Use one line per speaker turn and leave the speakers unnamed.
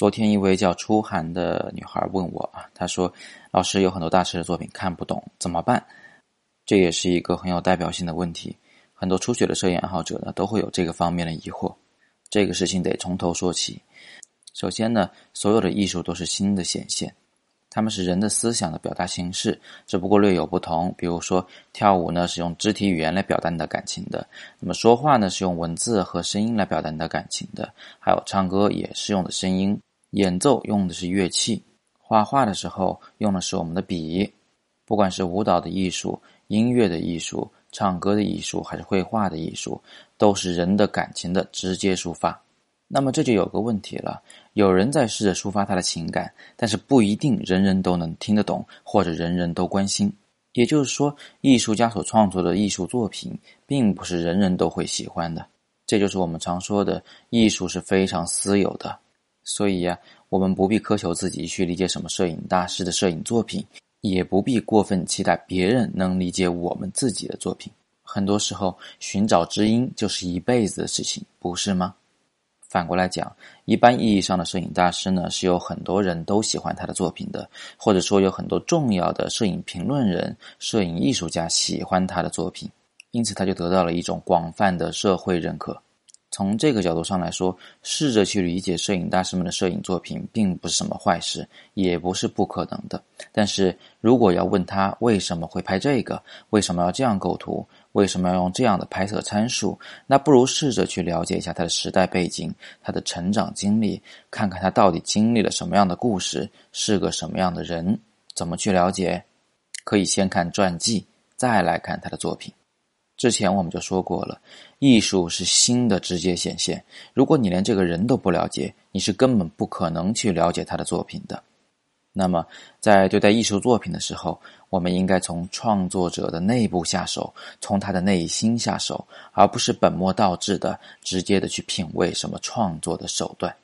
昨天一位叫初寒的女孩问我啊，她说：“老师有很多大师的作品看不懂，怎么办？”这也是一个很有代表性的问题。很多初学的摄影爱好者呢，都会有这个方面的疑惑。这个事情得从头说起。首先呢，所有的艺术都是新的显现，他们是人的思想的表达形式，只不过略有不同。比如说，跳舞呢是用肢体语言来表达你的感情的；那么说话呢是用文字和声音来表达你的感情的；还有唱歌也是用的声音。演奏用的是乐器，画画的时候用的是我们的笔。不管是舞蹈的艺术、音乐的艺术、唱歌的艺术，还是绘画的艺术，都是人的感情的直接抒发。那么这就有个问题了：有人在试着抒发他的情感，但是不一定人人都能听得懂，或者人人都关心。也就是说，艺术家所创作的艺术作品，并不是人人都会喜欢的。这就是我们常说的，艺术是非常私有的。所以呀，我们不必苛求自己去理解什么摄影大师的摄影作品，也不必过分期待别人能理解我们自己的作品。很多时候，寻找知音就是一辈子的事情，不是吗？反过来讲，一般意义上的摄影大师呢，是有很多人都喜欢他的作品的，或者说有很多重要的摄影评论人、摄影艺术家喜欢他的作品，因此他就得到了一种广泛的社会认可。从这个角度上来说，试着去理解摄影大师们的摄影作品，并不是什么坏事，也不是不可能的。但是如果要问他为什么会拍这个，为什么要这样构图，为什么要用这样的拍摄参数，那不如试着去了解一下他的时代背景、他的成长经历，看看他到底经历了什么样的故事，是个什么样的人。怎么去了解？可以先看传记，再来看他的作品。之前我们就说过了，艺术是心的直接显现。如果你连这个人都不了解，你是根本不可能去了解他的作品的。那么，在对待艺术作品的时候，我们应该从创作者的内部下手，从他的内心下手，而不是本末倒置的直接的去品味什么创作的手段。